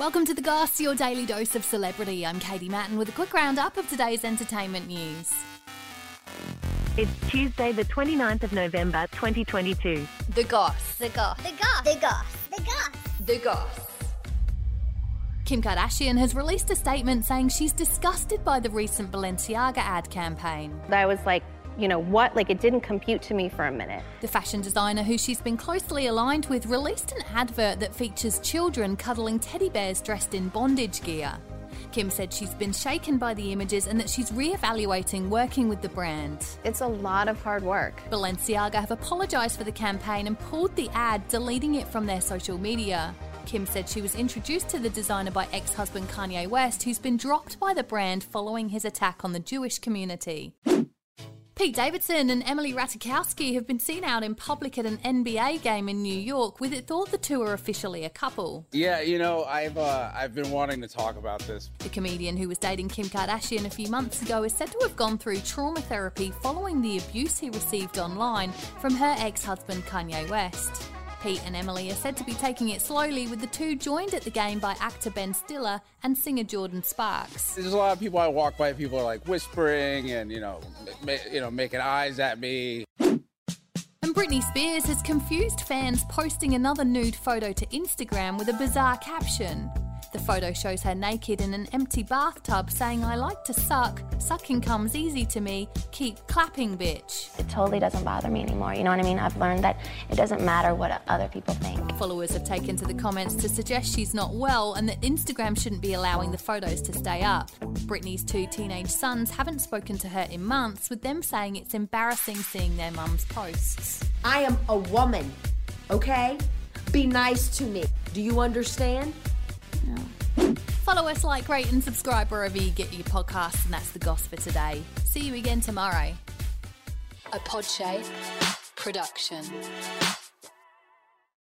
Welcome to The Goss, your daily dose of celebrity. I'm Katie Mattin with a quick roundup of today's entertainment news. It's Tuesday, the 29th of November, 2022. The Goss. The goss. The goss. The goss. The goss. The Goss. Kim Kardashian has released a statement saying she's disgusted by the recent Balenciaga ad campaign. I was like, you know what? Like it didn't compute to me for a minute. The fashion designer, who she's been closely aligned with, released an advert that features children cuddling teddy bears dressed in bondage gear. Kim said she's been shaken by the images and that she's re-evaluating working with the brand. It's a lot of hard work. Balenciaga have apologised for the campaign and pulled the ad, deleting it from their social media. Kim said she was introduced to the designer by ex husband Kanye West, who's been dropped by the brand following his attack on the Jewish community. Pete Davidson and Emily Ratajkowski have been seen out in public at an NBA game in New York, with it thought the two are officially a couple. Yeah, you know, I've uh, I've been wanting to talk about this. The comedian who was dating Kim Kardashian a few months ago is said to have gone through trauma therapy following the abuse he received online from her ex husband Kanye West. Pete and Emily are said to be taking it slowly, with the two joined at the game by actor Ben Stiller and singer Jordin Sparks. There's a lot of people I walk by. People are like whispering and you know, ma- you know, making eyes at me. And Britney Spears has confused fans posting another nude photo to Instagram with a bizarre caption. The photo shows her naked in an empty bathtub saying, I like to suck, sucking comes easy to me, keep clapping, bitch. It totally doesn't bother me anymore. You know what I mean? I've learned that it doesn't matter what other people think. Followers have taken to the comments to suggest she's not well and that Instagram shouldn't be allowing the photos to stay up. Britney's two teenage sons haven't spoken to her in months, with them saying it's embarrassing seeing their mum's posts. I am a woman, okay? Be nice to me. Do you understand? Follow us, like, rate, and subscribe wherever you get your podcasts, and that's the goss for today. See you again tomorrow. A Podshape production.